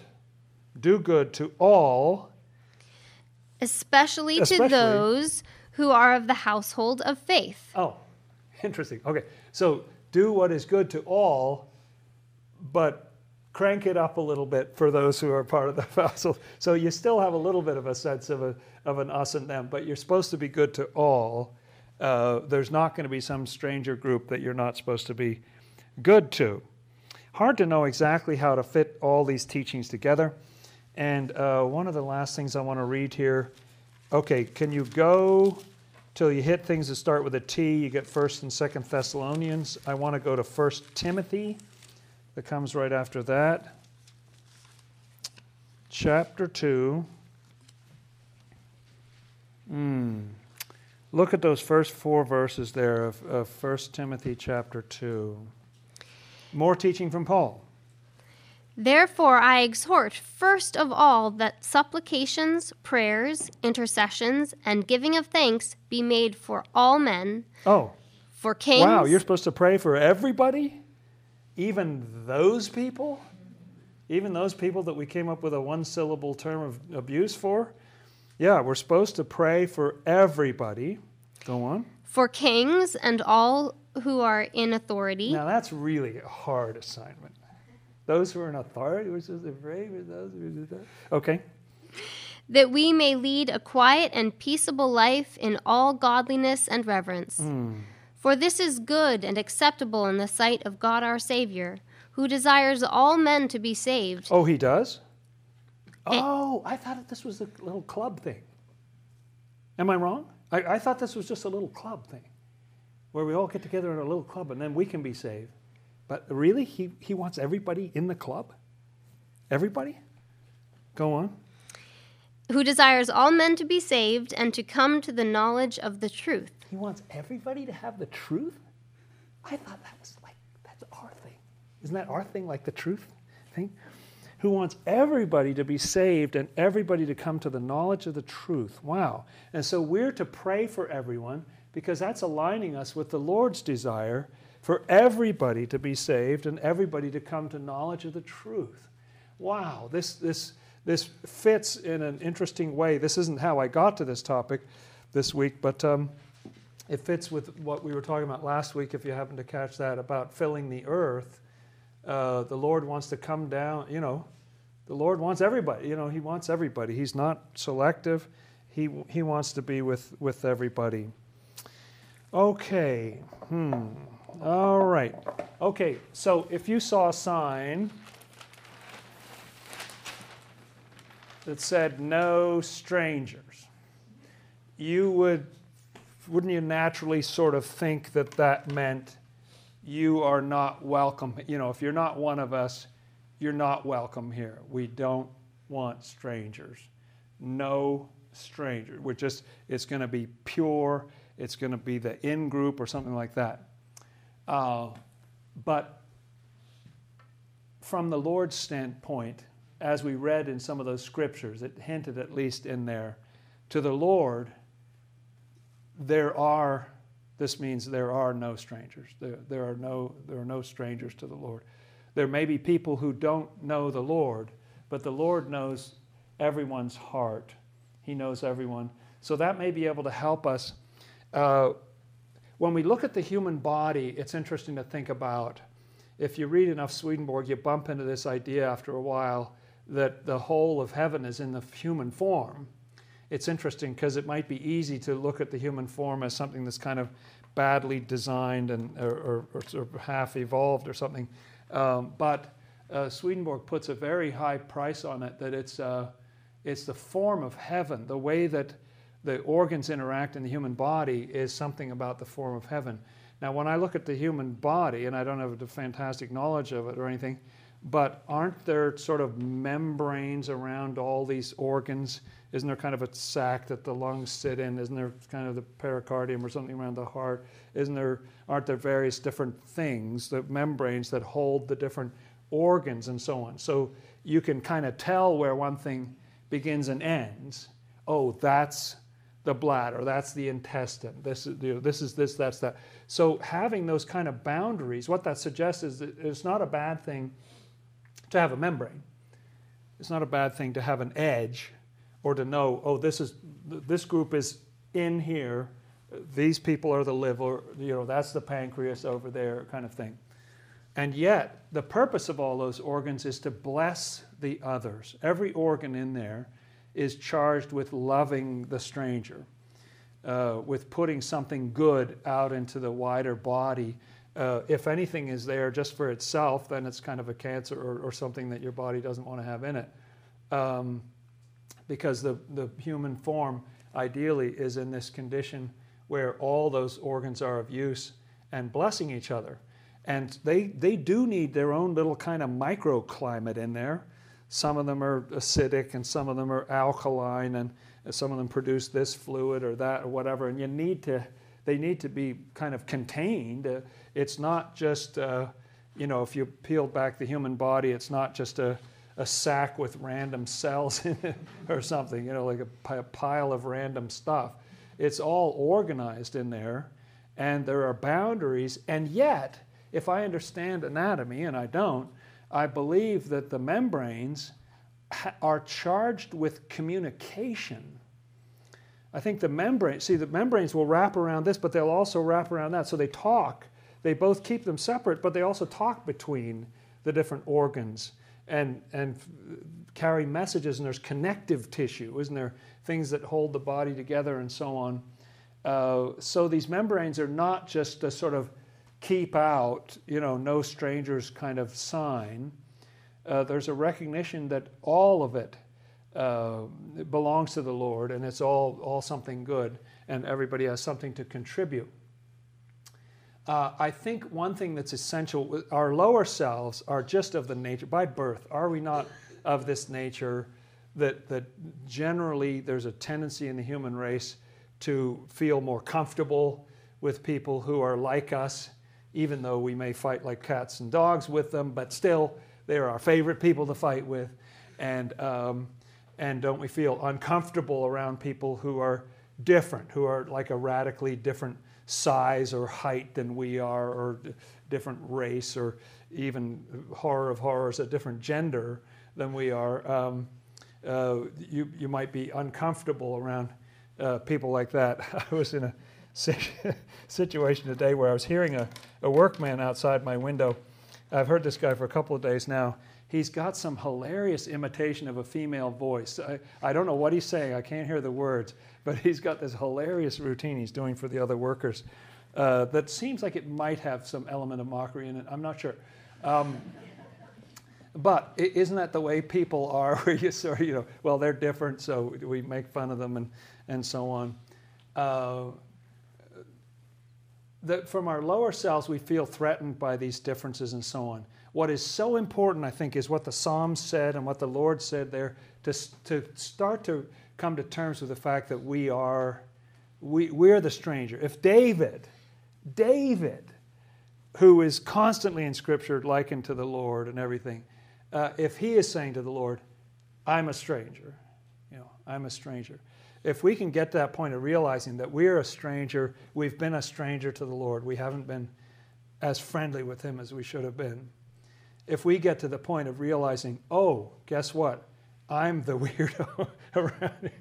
Do good to all. Especially, Especially- to those who are of the household of faith. Oh, interesting. Okay, so do what is good to all, but crank it up a little bit for those who are part of the household. So you still have a little bit of a sense of, a, of an us and them, but you're supposed to be good to all. Uh, there's not going to be some stranger group that you're not supposed to be good to. Hard to know exactly how to fit all these teachings together. And uh, one of the last things I want to read here. Okay, can you go till you hit things that start with a T? You get First and Second Thessalonians. I want to go to First Timothy. That comes right after that. Chapter two. Hmm. Look at those first four verses there of, of 1 Timothy chapter 2. More teaching from Paul. Therefore, I exhort first of all that supplications, prayers, intercessions, and giving of thanks be made for all men, Oh, for kings. wow, you're supposed to pray for everybody? Even those people, even those people that we came up with a one syllable term of abuse for, yeah, we're supposed to pray for everybody. Go on. For kings and all who are in authority. Now that's really a hard assignment. Those who are in authority, which is the brave, those who do that. Okay. That we may lead a quiet and peaceable life in all godliness and reverence. Mm. For this is good and acceptable in the sight of God our Savior, who desires all men to be saved. Oh, he does? Eh. Oh, I thought this was a little club thing. Am I wrong? I, I thought this was just a little club thing where we all get together in a little club and then we can be saved. But really, he, he wants everybody in the club? Everybody? Go on. Who desires all men to be saved and to come to the knowledge of the truth. He wants everybody to have the truth? I thought that was like, that's our thing. Isn't that our thing, like the truth thing? Who wants everybody to be saved and everybody to come to the knowledge of the truth. Wow. And so we're to pray for everyone because that's aligning us with the Lord's desire for everybody to be saved and everybody to come to knowledge of the truth. Wow, this, this, this fits in an interesting way. This isn't how I got to this topic this week, but um, it fits with what we were talking about last week, if you happen to catch that, about filling the earth. Uh, the Lord wants to come down, you know, the Lord wants everybody. You know, He wants everybody. He's not selective. He, he wants to be with, with everybody. Okay. Hmm. All right. Okay, so if you saw a sign that said no strangers, you would wouldn't you naturally sort of think that that meant you are not welcome? You know, if you're not one of us, you're not welcome here. We don't want strangers. No stranger. We're just it's going to be pure it's going to be the in group or something like that. Uh, but from the Lord's standpoint, as we read in some of those scriptures, it hinted at least in there, to the Lord, there are, this means there are no strangers. There, there, are no, there are no strangers to the Lord. There may be people who don't know the Lord, but the Lord knows everyone's heart. He knows everyone. So that may be able to help us uh, when we look at the human body, it's interesting to think about. If you read enough Swedenborg, you bump into this idea after a while that the whole of heaven is in the human form. It's interesting because it might be easy to look at the human form as something that's kind of badly designed and or, or, or half evolved or something. Um, but uh, Swedenborg puts a very high price on it that it's, uh, it's the form of heaven, the way that the organs interact in the human body is something about the form of heaven. Now, when I look at the human body, and I don't have a fantastic knowledge of it or anything, but aren't there sort of membranes around all these organs? Isn't there kind of a sac that the lungs sit in? Isn't there kind of the pericardium or something around the heart? Isn't there, aren't there various different things, the membranes that hold the different organs and so on? So you can kind of tell where one thing begins and ends. Oh, that's the bladder, that's the intestine, this is, you know, this is this, that's that. So having those kind of boundaries, what that suggests is that it's not a bad thing to have a membrane. It's not a bad thing to have an edge or to know, oh, this is this group is in here, these people are the liver, you know, that's the pancreas over there, kind of thing. And yet, the purpose of all those organs is to bless the others. Every organ in there is charged with loving the stranger, uh, with putting something good out into the wider body. Uh, if anything is there just for itself, then it's kind of a cancer or, or something that your body doesn't want to have in it. Um, because the, the human form ideally is in this condition where all those organs are of use and blessing each other. And they, they do need their own little kind of microclimate in there some of them are acidic and some of them are alkaline and some of them produce this fluid or that or whatever. And you need to, they need to be kind of contained. Uh, it's not just, uh, you know, if you peel back the human body, it's not just a, a sack with random cells in it or something, you know, like a, pile of random stuff. It's all organized in there and there are boundaries, and yet if I understand anatomy, and I don't, I believe that the membranes ha- are charged with communication. I think the membrane, see, the membranes will wrap around this, but they'll also wrap around that. So they talk. They both keep them separate, but they also talk between the different organs and, and carry messages, and there's connective tissue, isn't there? Things that hold the body together and so on. Uh, so these membranes are not just a sort of keep out, you know, no strangers kind of sign. Uh, there's a recognition that all of it uh, belongs to the Lord and it's all, all something good and everybody has something to contribute. Uh, I think one thing that's essential, our lower selves are just of the nature, by birth, are we not of this nature that, that generally there's a tendency in the human race to feel more comfortable with people who are like us, even though we may fight like cats and dogs with them, but still they're our favorite people to fight with. And, um, and don't we feel uncomfortable around people who are different, who are like a radically different size or height than we are, or different race, or even horror of horrors, a different gender than we are, um, uh, you, you might be uncomfortable around uh, people like that. I was in a situation today where I was hearing a, a workman outside my window. I've heard this guy for a couple of days now. He's got some hilarious imitation of a female voice. I, I don't know what he's saying, I can't hear the words, but he's got this hilarious routine he's doing for the other workers uh, that seems like it might have some element of mockery in it. I'm not sure. Um, but isn't that the way people are? Where you sort of, you know, well, they're different, so we make fun of them and, and so on. Uh, that from our lower selves, we feel threatened by these differences and so on. What is so important, I think, is what the Psalms said and what the Lord said there to, to start to come to terms with the fact that we are, we, we're the stranger. If David, David, who is constantly in Scripture likened to the Lord and everything, uh, if he is saying to the Lord, I'm a stranger, you know, I'm a stranger. If we can get to that point of realizing that we're a stranger, we've been a stranger to the Lord, we haven't been as friendly with him as we should have been. If we get to the point of realizing, oh, guess what? I'm the weirdo around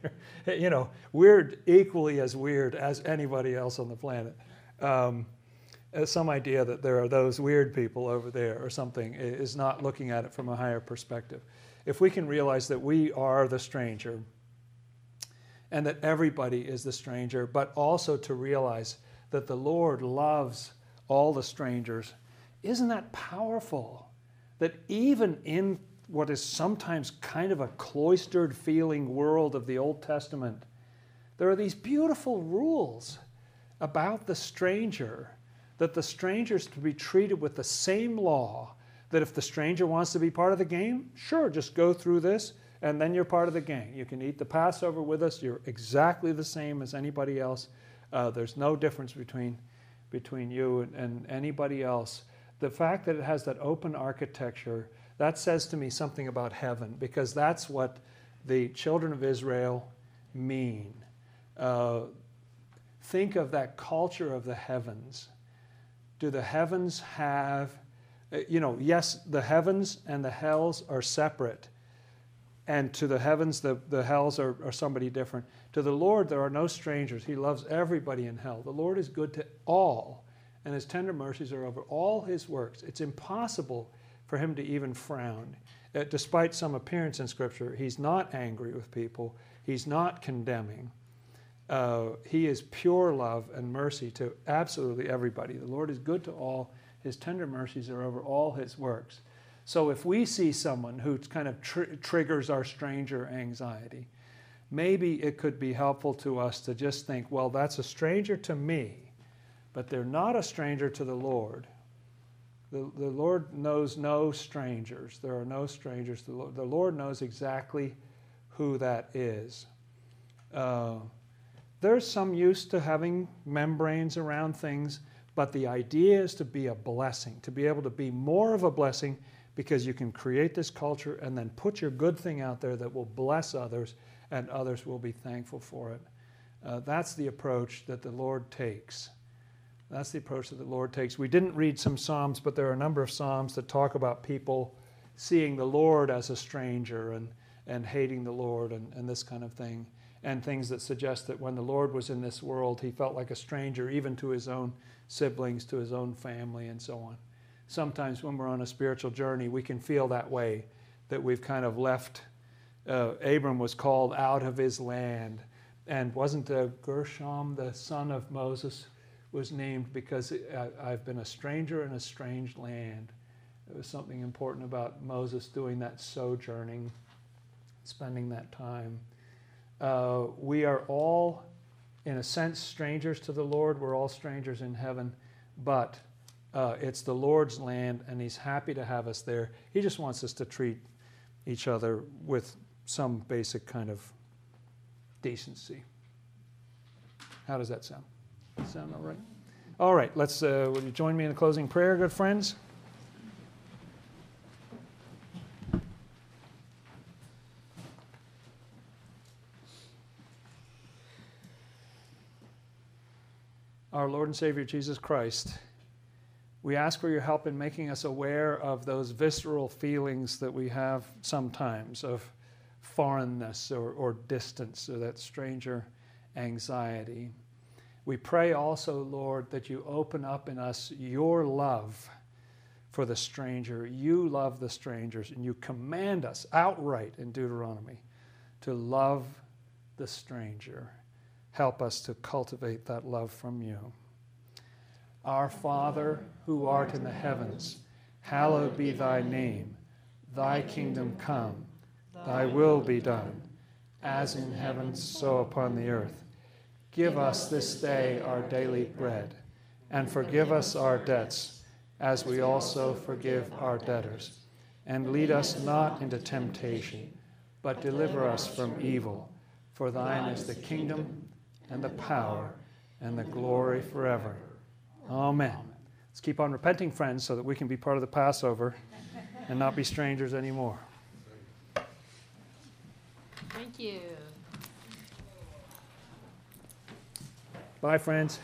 here. You know, we're equally as weird as anybody else on the planet. Um, uh, some idea that there are those weird people over there or something is not looking at it from a higher perspective. If we can realize that we are the stranger and that everybody is the stranger, but also to realize that the Lord loves all the strangers, isn't that powerful? That even in what is sometimes kind of a cloistered feeling world of the Old Testament, there are these beautiful rules about the stranger that the stranger is to be treated with the same law that if the stranger wants to be part of the game, sure, just go through this and then you're part of the gang. You can eat the Passover with us. You're exactly the same as anybody else. Uh, there's no difference between, between you and, and anybody else. The fact that it has that open architecture, that says to me something about heaven because that's what the children of Israel mean. Uh, think of that culture of the heavens do the heavens have, uh, you know, yes, the heavens and the hells are separate. And to the heavens, the, the hells are, are somebody different. To the Lord, there are no strangers. He loves everybody in hell. The Lord is good to all, and his tender mercies are over all his works. It's impossible for him to even frown. Uh, despite some appearance in Scripture, he's not angry with people, he's not condemning. Uh, he is pure love and mercy to absolutely everybody. The Lord is good to all. His tender mercies are over all his works. So if we see someone who kind of tr- triggers our stranger anxiety, maybe it could be helpful to us to just think, well, that's a stranger to me, but they're not a stranger to the Lord. The, the Lord knows no strangers. There are no strangers. The Lord, the Lord knows exactly who that is. Uh, there's some use to having membranes around things, but the idea is to be a blessing, to be able to be more of a blessing because you can create this culture and then put your good thing out there that will bless others and others will be thankful for it. Uh, that's the approach that the Lord takes That's the approach that the Lord takes. We didn't read some Psalms, but there are a number of Psalms that talk about people seeing the Lord as a stranger and, and hating the Lord and, and this kind of thing. And things that suggest that when the Lord was in this world, he felt like a stranger, even to his own siblings, to his own family, and so on. Sometimes when we're on a spiritual journey, we can feel that way, that we've kind of left. Uh, Abram was called out of his land. And wasn't uh, Gershom, the son of Moses, was named because I've been a stranger in a strange land. It was something important about Moses doing that sojourning, spending that time. Uh, we are all, in a sense, strangers to the Lord. We're all strangers in heaven, but uh, it's the Lord's land, and He's happy to have us there. He just wants us to treat each other with some basic kind of decency. How does that sound? Sound all right? All right, let's, uh, will you join me in a closing prayer, good friends? Our Lord and Savior Jesus Christ, we ask for your help in making us aware of those visceral feelings that we have sometimes of foreignness or, or distance or that stranger anxiety. We pray also, Lord, that you open up in us your love for the stranger. You love the strangers, and you command us outright in Deuteronomy to love the stranger. Help us to cultivate that love from you. Our Father, who art in the heavens, hallowed be thy name. Thy kingdom come, thy will be done, as in heaven, so upon the earth. Give us this day our daily bread, and forgive us our debts, as we also forgive our debtors. And lead us not into temptation, but deliver us from evil. For thine is the kingdom, and the power, and the glory forever. Amen. Let's keep on repenting, friends, so that we can be part of the Passover and not be strangers anymore. Thank you. Bye, friends.